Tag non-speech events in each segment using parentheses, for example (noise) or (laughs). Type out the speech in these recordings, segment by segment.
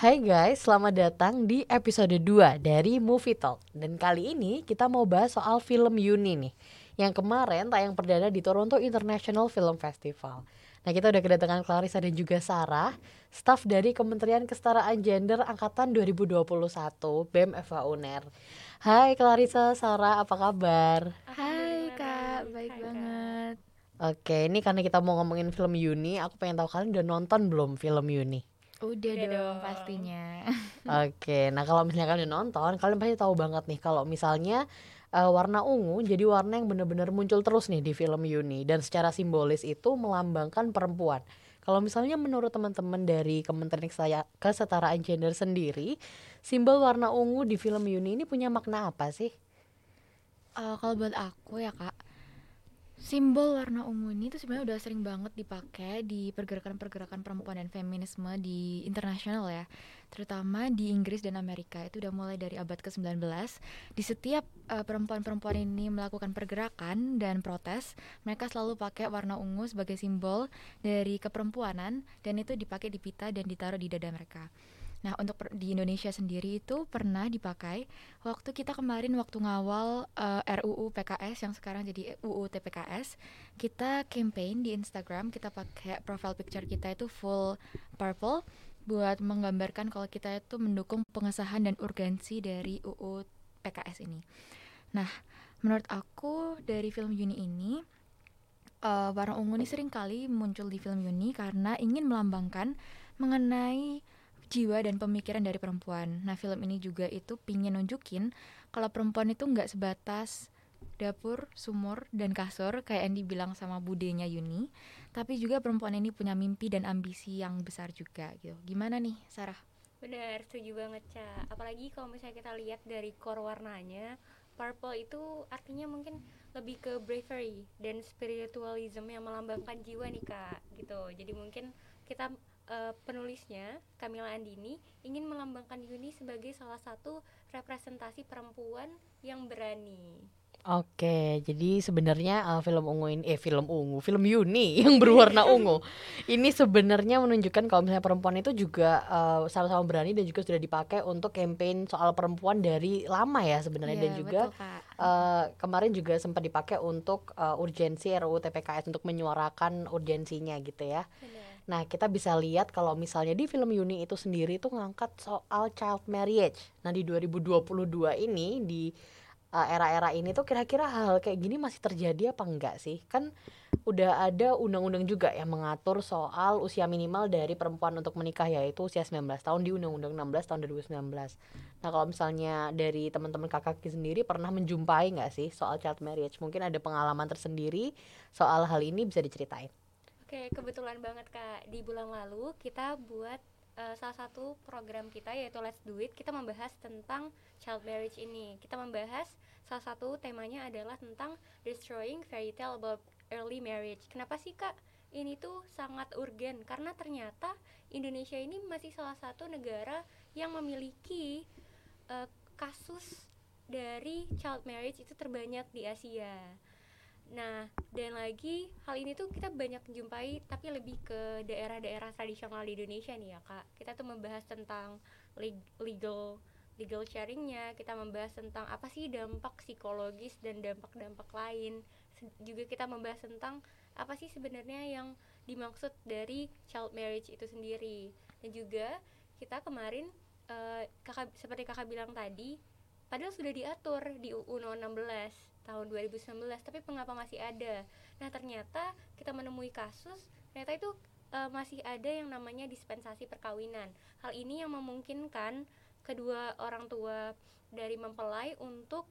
Hai guys, selamat datang di episode 2 dari Movie Talk Dan kali ini kita mau bahas soal film Yuni nih Yang kemarin tayang perdana di Toronto International Film Festival Nah kita udah kedatangan Clarissa dan juga Sarah Staf dari Kementerian Kesetaraan Gender Angkatan 2021 BEM FH UNER Hai Clarissa, Sarah, apa kabar? Hai kak, baik Hai, banget kak. Oke, ini karena kita mau ngomongin film Yuni Aku pengen tahu kalian udah nonton belum film Yuni? Udah, Udah dong, dong pastinya. (laughs) Oke, nah kalau misalnya kalian nonton, kalian pasti tahu banget nih kalau misalnya uh, warna ungu jadi warna yang benar-benar muncul terus nih di film Yuni dan secara simbolis itu melambangkan perempuan. Kalau misalnya menurut teman-teman dari Kementerian Kesetaraan Gender sendiri, simbol warna ungu di film Yuni ini punya makna apa sih? Uh, kalau buat aku ya kak, simbol warna ungu ini tuh sebenarnya udah sering banget dipakai di pergerakan-pergerakan perempuan dan feminisme di internasional ya. Terutama di Inggris dan Amerika. Itu udah mulai dari abad ke-19 di setiap uh, perempuan-perempuan ini melakukan pergerakan dan protes mereka selalu pakai warna ungu sebagai simbol dari keperempuanan dan itu dipakai di pita dan ditaruh di dada mereka Nah, untuk di Indonesia sendiri itu pernah dipakai waktu kita kemarin waktu ngawal uh, eh, RUU PKS yang sekarang jadi UU TPKS, kita campaign di Instagram, kita pakai profile picture kita itu full purple buat menggambarkan kalau kita itu mendukung pengesahan dan urgensi dari UU PKS ini. Nah, menurut aku dari film Yuni ini uh, warna ungu ini sering kali muncul di film Yuni karena ingin melambangkan mengenai jiwa dan pemikiran dari perempuan. Nah, film ini juga itu pingin nunjukin kalau perempuan itu nggak sebatas dapur, sumur, dan kasur kayak yang dibilang sama budenya Yuni, tapi juga perempuan ini punya mimpi dan ambisi yang besar juga gitu. Gimana nih, Sarah? Benar, setuju banget, Ca. Apalagi kalau misalnya kita lihat dari core warnanya, purple itu artinya mungkin lebih ke bravery dan spiritualism yang melambangkan jiwa nih, Kak, gitu. Jadi mungkin kita uh, penulisnya Kamila Andini ingin melambangkan Yuni sebagai salah satu representasi perempuan yang berani. Oke, jadi sebenarnya uh, film ungu ini eh film ungu, film Yuni (laughs) yang berwarna ungu. ini sebenarnya menunjukkan kalau misalnya perempuan itu juga uh, sama-sama berani dan juga sudah dipakai untuk campaign soal perempuan dari lama ya sebenarnya yeah, dan juga betul, uh, kemarin juga sempat dipakai untuk uh, urgensi RUU TPKS untuk menyuarakan urgensinya gitu ya. Benar. Nah, kita bisa lihat kalau misalnya di film Yuni itu sendiri itu ngangkat soal child marriage. Nah, di 2022 ini di uh, era-era ini tuh kira-kira hal kayak gini masih terjadi apa enggak sih? Kan udah ada undang-undang juga yang mengatur soal usia minimal dari perempuan untuk menikah yaitu usia 19 tahun di Undang-Undang 16 tahun 2019. Nah, kalau misalnya dari teman-teman kakak sendiri pernah menjumpai nggak sih soal child marriage? Mungkin ada pengalaman tersendiri soal hal ini bisa diceritain. Oke, kebetulan banget Kak. Di bulan lalu kita buat uh, salah satu program kita yaitu Let's Do It. Kita membahas tentang child marriage ini. Kita membahas salah satu temanya adalah tentang destroying fairy tale about early marriage. Kenapa sih Kak? Ini tuh sangat urgen karena ternyata Indonesia ini masih salah satu negara yang memiliki uh, kasus dari child marriage itu terbanyak di Asia Nah, dan lagi hal ini tuh kita banyak jumpai tapi lebih ke daerah-daerah tradisional di Indonesia nih ya kak. Kita tuh membahas tentang legal legal sharingnya, kita membahas tentang apa sih dampak psikologis dan dampak-dampak lain. Juga kita membahas tentang apa sih sebenarnya yang dimaksud dari child marriage itu sendiri. Dan juga kita kemarin uh, kakak seperti kakak bilang tadi, padahal sudah diatur di UU 16 tahun 2019 tapi mengapa masih ada nah ternyata kita menemui kasus ternyata itu uh, masih ada yang namanya dispensasi perkawinan hal ini yang memungkinkan kedua orang tua dari mempelai untuk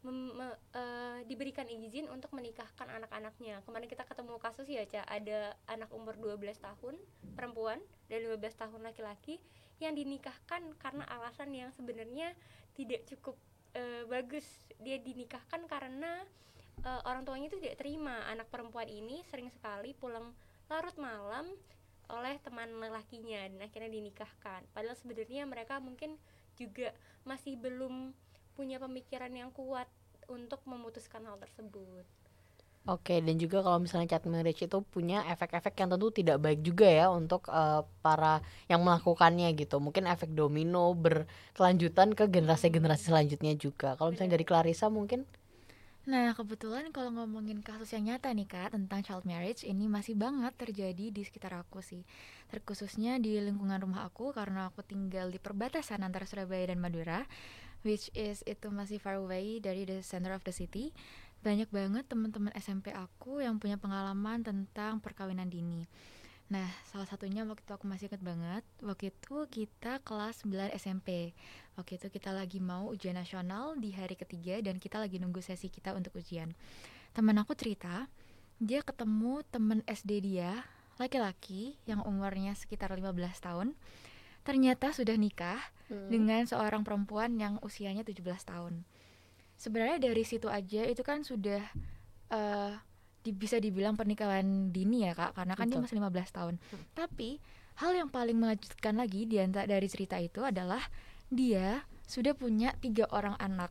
mem, me, uh, diberikan izin untuk menikahkan anak-anaknya. Kemarin kita ketemu kasus ya, Ca, ada anak umur 12 tahun perempuan dan 15 tahun laki-laki yang dinikahkan karena alasan yang sebenarnya tidak cukup uh, bagus. Dia dinikahkan karena uh, orang tuanya itu tidak terima. Anak perempuan ini sering sekali pulang larut malam oleh teman lelakinya dan akhirnya dinikahkan. Padahal sebenarnya mereka mungkin juga masih belum punya pemikiran yang kuat untuk memutuskan hal tersebut Oke, dan juga kalau misalnya child marriage itu punya efek-efek yang tentu tidak baik juga ya untuk uh, para yang melakukannya gitu. Mungkin efek domino berkelanjutan ke generasi-generasi selanjutnya juga. Kalau misalnya dari Clarissa mungkin Nah, kebetulan kalau ngomongin kasus yang nyata nih Kak tentang child marriage ini masih banget terjadi di sekitar aku sih. Terkhususnya di lingkungan rumah aku karena aku tinggal di perbatasan antara Surabaya dan Madura, which is itu masih far away dari the center of the city. Banyak banget teman-teman SMP aku yang punya pengalaman tentang perkawinan dini. Nah, salah satunya waktu itu aku masih inget banget, waktu itu kita kelas 9 SMP. Waktu itu kita lagi mau ujian nasional di hari ketiga dan kita lagi nunggu sesi kita untuk ujian. Temen aku cerita, dia ketemu temen SD dia, laki-laki yang umurnya sekitar 15 tahun. Ternyata sudah nikah hmm. dengan seorang perempuan yang usianya 17 tahun. Sebenarnya dari situ aja itu kan sudah uh, di, bisa dibilang pernikahan dini ya kak. Karena kan Betul. dia masih 15 tahun. Hmm. tapi hal yang paling mengejutkan lagi di antara dari cerita itu adalah dia sudah punya tiga orang anak.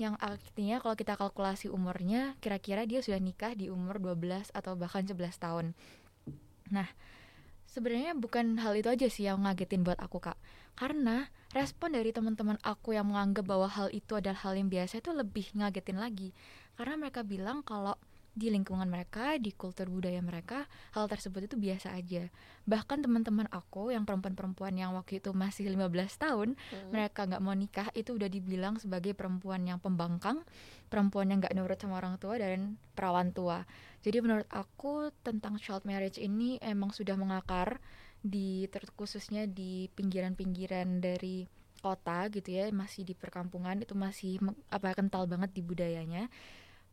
Yang artinya kalau kita kalkulasi umurnya kira-kira dia sudah nikah di umur 12 atau bahkan 11 tahun. Nah sebenarnya bukan hal itu aja sih yang ngagetin buat aku kak karena respon dari teman-teman aku yang menganggap bahwa hal itu adalah hal yang biasa itu lebih ngagetin lagi karena mereka bilang kalau di lingkungan mereka, di kultur budaya mereka, hal tersebut itu biasa aja. Bahkan teman-teman aku yang perempuan-perempuan yang waktu itu masih 15 tahun, hmm. mereka nggak mau nikah itu udah dibilang sebagai perempuan yang pembangkang, perempuan yang nggak nurut sama orang tua dan perawan tua. Jadi menurut aku tentang child marriage ini emang sudah mengakar di terkhususnya di pinggiran-pinggiran dari kota gitu ya masih di perkampungan itu masih apa kental banget di budayanya.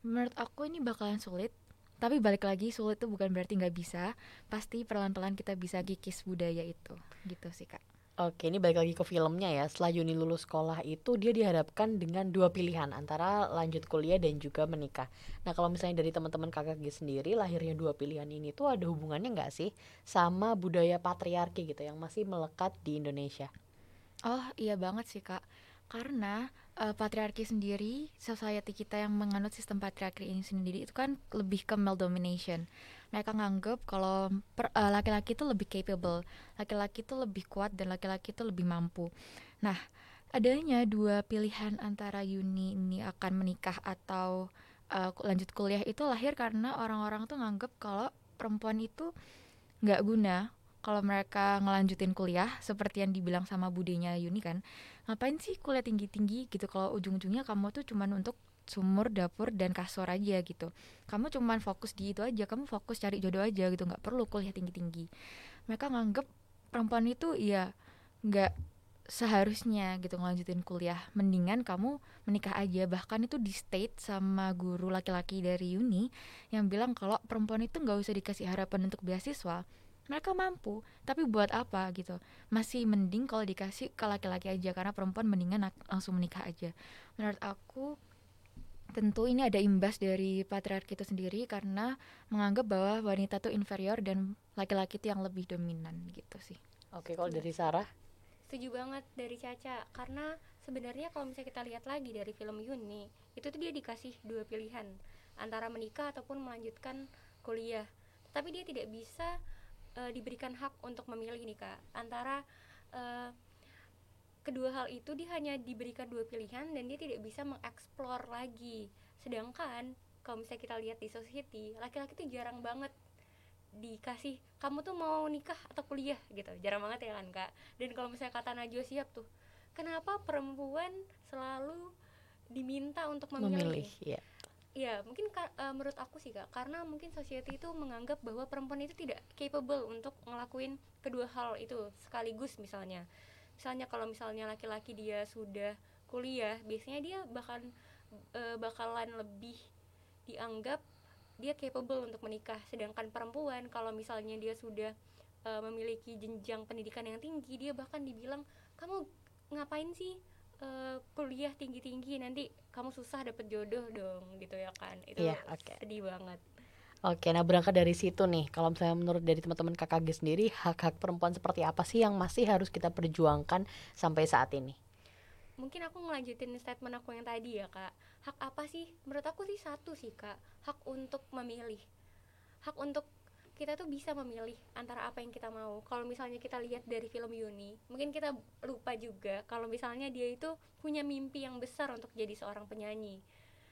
Menurut aku ini bakalan sulit tapi balik lagi sulit itu bukan berarti nggak bisa pasti pelan-pelan kita bisa kikis budaya itu gitu sih kak Oke, ini balik lagi ke filmnya ya. Setelah Yuni lulus sekolah itu dia dihadapkan dengan dua pilihan antara lanjut kuliah dan juga menikah. Nah, kalau misalnya dari teman-teman kakak G sendiri, lahirnya dua pilihan ini tuh ada hubungannya nggak sih sama budaya patriarki gitu yang masih melekat di Indonesia? Oh, iya banget sih kak karena uh, patriarki sendiri society kita yang menganut sistem patriarki ini sendiri itu kan lebih ke male domination. Mereka nganggap kalau uh, laki-laki itu lebih capable laki-laki itu lebih kuat dan laki-laki itu lebih mampu. Nah adanya dua pilihan antara Yuni ini akan menikah atau uh, lanjut kuliah itu lahir karena orang-orang tuh nganggap kalau perempuan itu nggak guna kalau mereka ngelanjutin kuliah seperti yang dibilang sama budenya Yuni kan ngapain sih kuliah tinggi-tinggi? Gitu kalau ujung-ujungnya kamu tuh cuman untuk sumur dapur dan kasur aja gitu. Kamu cuman fokus di itu aja kamu fokus cari jodoh aja gitu nggak perlu kuliah tinggi-tinggi. Mereka nganggep perempuan itu ya nggak seharusnya gitu ngelanjutin kuliah. Mendingan kamu menikah aja. Bahkan itu di state sama guru laki-laki dari uni yang bilang kalau perempuan itu nggak usah dikasih harapan untuk beasiswa mereka mampu tapi buat apa gitu? Masih mending kalau dikasih ke laki-laki aja karena perempuan mendingan langsung menikah aja. Menurut aku tentu ini ada imbas dari patriarki itu sendiri karena menganggap bahwa wanita tuh inferior dan laki-laki itu yang lebih dominan gitu sih. Oke kalau dari Sarah? Setuju banget dari Caca karena sebenarnya kalau misalnya kita lihat lagi dari film Yuni itu tuh dia dikasih dua pilihan antara menikah ataupun melanjutkan kuliah. Tapi dia tidak bisa uh, diberikan hak untuk memilih nih kak. Antara uh, kedua hal itu dia hanya diberikan dua pilihan dan dia tidak bisa mengeksplor lagi. Sedangkan kalau misalnya kita lihat di society laki-laki tuh jarang banget dikasih kamu tuh mau nikah atau kuliah? gitu. Jarang banget ya kan kak? Dan kalau misalnya kata Najwa siap tuh kenapa perempuan selalu diminta untuk memilih, memilih ya ya mungkin uh, menurut aku sih kak karena mungkin society itu menganggap bahwa perempuan itu tidak capable untuk ngelakuin kedua hal itu sekaligus misalnya. Misalnya kalau misalnya laki-laki dia sudah kuliah biasanya dia bahkan uh, bakalan lebih dianggap dia capable untuk menikah. Sedangkan perempuan kalau misalnya dia sudah uh, memiliki jenjang pendidikan yang tinggi dia bahkan dibilang kamu ngapain sih uh, kuliah tinggi-tinggi nanti kamu susah dapet jodoh dong gitu ya kan. Itu yeah, okay. sedih banget. Oke, nah berangkat dari situ nih, kalau misalnya menurut dari teman-teman KKG sendiri, hak-hak perempuan seperti apa sih yang masih harus kita perjuangkan sampai saat ini? mungkin aku ngelanjutin statement aku yang tadi ya kak. Hak apa sih? Menurut aku sih satu sih kak. Hak untuk memilih. Hak untuk kita tuh bisa memilih antara apa yang kita mau. Kalau misalnya kita lihat dari film Yuni mungkin kita lupa juga kalau misalnya dia itu punya mimpi yang besar untuk jadi seorang penyanyi.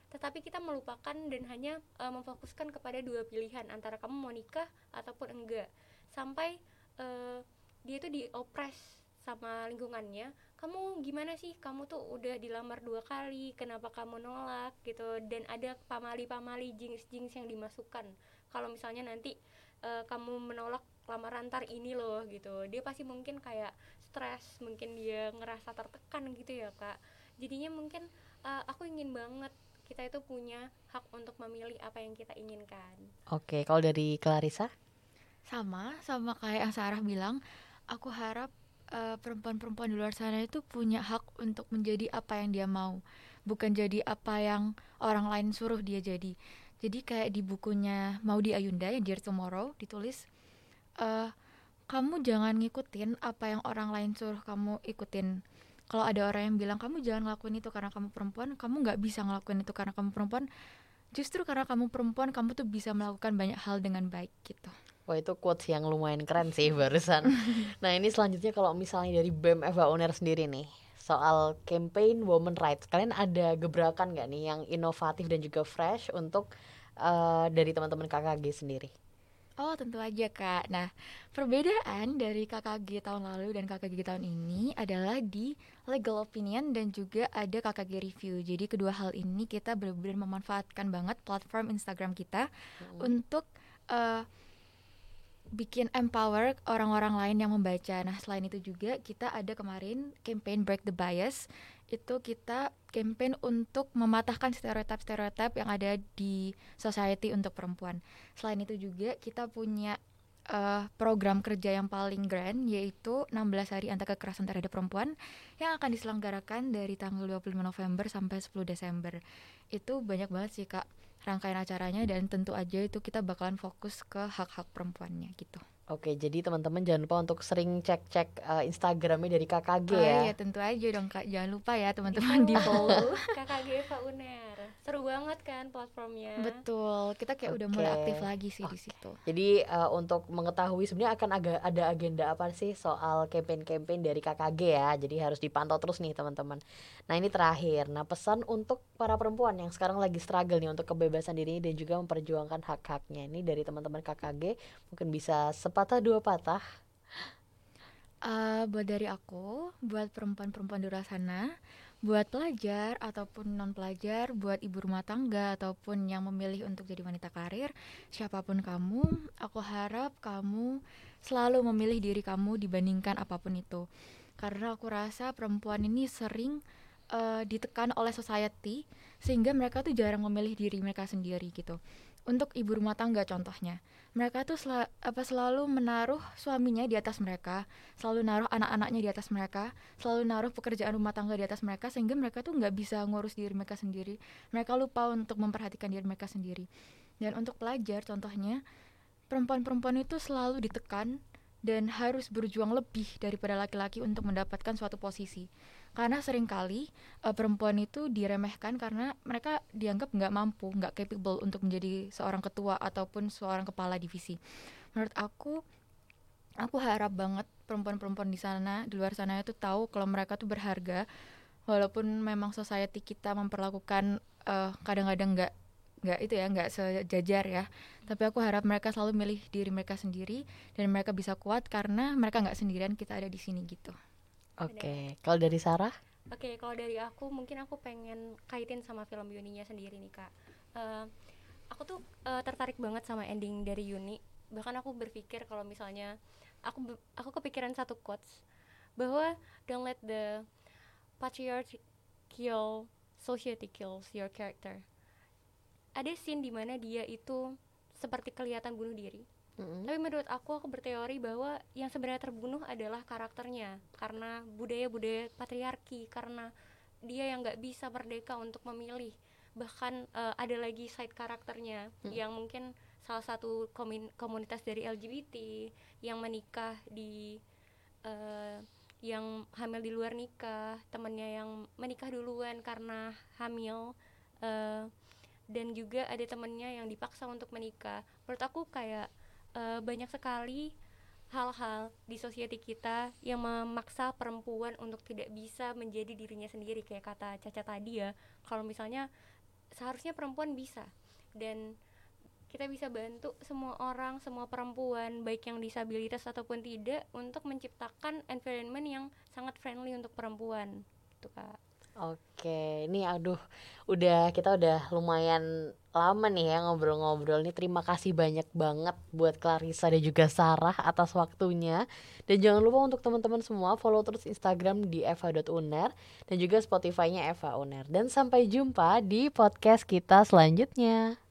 Tetapi kita melupakan dan hanya uh, memfokuskan kepada dua pilihan antara kamu mau nikah ataupun enggak. Sampai uh, dia itu diopres sama lingkungannya kamu gimana sih? Kamu tuh udah dilamar dua kali kenapa kamu nolak? gitu. Dan ada pamali-pamali jinx-jinx yang dimasukkan. Kalau misalnya nanti uh, kamu menolak lamaran ntar ini loh gitu. Dia pasti mungkin kayak stres mungkin dia ngerasa tertekan gitu ya kak. Jadinya mungkin uh, aku ingin banget kita itu punya hak untuk memilih apa yang kita inginkan. Oke kalau dari Clarissa? Sama sama kayak yang Sarah bilang aku harap perempuan perempuan-perempuan di luar sana itu punya hak untuk menjadi apa yang dia mau bukan jadi apa yang orang lain suruh dia jadi jadi kayak di bukunya Maudi Ayunda yang Dear Tomorrow ditulis uh, kamu jangan ngikutin apa yang orang lain suruh kamu ikutin. Kalau ada orang yang bilang kamu jangan ngelakuin itu karena kamu perempuan kamu nggak bisa ngelakuin itu karena kamu perempuan justru karena kamu perempuan kamu tuh bisa melakukan banyak hal dengan baik gitu. Wah itu quotes yang lumayan keren sih barusan. (laughs) nah ini selanjutnya kalau misalnya dari BEM Eva Uner sendiri nih soal campaign women rights, kalian ada gebrakan nggak nih yang inovatif dan juga fresh untuk uh, dari teman-teman KKG sendiri? Oh tentu aja kak. Nah perbedaan dari KKG tahun lalu dan KKG tahun ini adalah di legal opinion dan juga ada KKG review. Jadi kedua hal ini kita benar-benar memanfaatkan banget platform Instagram kita hmm. untuk uh, bikin empower orang-orang lain yang membaca. Nah, selain itu juga kita ada kemarin campaign Break the Bias. Itu kita campaign untuk mematahkan stereotip-stereotip yang ada di society untuk perempuan. Selain itu juga kita punya uh, program kerja yang paling grand yaitu 16 hari anti kekerasan terhadap perempuan yang akan diselenggarakan dari tanggal 25 November sampai 10 Desember. Itu banyak banget sih Kak rangkaian acaranya dan tentu aja itu kita bakalan fokus ke hak-hak perempuannya gitu. Oke, jadi teman-teman jangan lupa untuk sering cek-cek uh, Instagramnya dari KKG oh, ya. Iya, tentu aja dong Kak. Jangan lupa ya teman-teman di follow. (laughs) (laughs) KKG Eva Uner. Seru banget kan platformnya. Betul. Kita kayak okay. udah mulai aktif lagi sih okay. di situ. Jadi uh, untuk mengetahui sebenarnya akan agak ada agenda apa sih soal campaign-campaign dari KKG ya. Jadi harus dipantau terus nih teman-teman. Nah, ini terakhir. Nah, pesan untuk para perempuan yang sekarang lagi struggle nih untuk kebebasan diri dan juga memperjuangkan hak-haknya. Ini dari teman-teman KKG mungkin bisa sepatah dua patah? Uh, buat dari aku buat perempuan-perempuan di luar sana buat pelajar ataupun non pelajar buat ibu rumah tangga ataupun yang memilih untuk jadi wanita karir siapa pun kamu aku harap kamu selalu memilih diri kamu dibandingkan apa pun itu. Karena aku rasa perempuan ini sering uh, ditekan oleh society sehingga mereka tuh jarang memilih diri mereka sendiri gitu. Untuk ibu rumah tangga contohnya mereka tuh sel apa selalu menaruh suaminya di atas mereka selalu naruh anak-anaknya di atas mereka selalu naruh pekerjaan rumah tangga di atas mereka sehingga mereka tuh nggak bisa ngurus diri mereka sendiri. Mereka lupa untuk memperhatikan diri mereka sendiri. Dan untuk pelajar contohnya perempuan-perempuan itu selalu ditekan dan harus berjuang lebih daripada laki-laki untuk mendapatkan suatu posisi karena sering kali uh, perempuan itu diremehkan karena mereka dianggap nggak mampu, nggak capable untuk menjadi seorang ketua ataupun seorang kepala divisi. Menurut aku, aku harap banget perempuan-perempuan di sana, di luar sana itu tahu kalau mereka tuh berharga, walaupun memang society kita memperlakukan uh, kadang-kadang nggak nggak itu ya nggak sejajar ya. Tapi aku harap mereka selalu milih diri mereka sendiri dan mereka bisa kuat karena mereka nggak sendirian kita ada di sini gitu Oke, okay. kalau dari Sarah? Oke, okay, kalau dari aku mungkin aku pengen kaitin sama film Yuninya sendiri nih kak. Uh, aku tuh uh, tertarik banget sama ending dari Yuni. Bahkan aku berpikir kalau misalnya aku aku kepikiran satu quotes bahwa don't let the patriarchal society kills your character. Ada scene di mana dia itu seperti kelihatan bunuh diri, Mm-hmm. Tapi menurut aku aku berteori bahwa yang sebenarnya terbunuh adalah karakternya karena budaya-budaya patriarki karena dia yang nggak bisa merdeka untuk memilih bahkan uh, ada lagi side karakternya mm. yang mungkin salah satu komunitas dari LGBT yang menikah di uh, yang hamil di luar nikah temennya yang menikah duluan karena hamil eh, dan juga ada temennya yang dipaksa untuk menikah menurut aku kayak eh, banyak sekali hal-hal di society kita yang memaksa perempuan untuk tidak bisa menjadi dirinya sendiri. Kayak kata Caca tadi ya kalau misalnya seharusnya perempuan bisa. Dan kita bisa bantu semua orang, semua perempuan, baik yang disabilitas ataupun tidak, untuk menciptakan environment yang sangat friendly untuk perempuan, gitu kak. Oke, ini aduh, udah kita udah lumayan lama nih ya ngobrol-ngobrol nih. Terima kasih banyak banget buat Clarissa dan juga Sarah atas waktunya. Dan jangan lupa untuk teman-teman semua follow terus Instagram di eva.uner dan juga Spotify-nya Eva Uner. Dan sampai jumpa di podcast kita selanjutnya.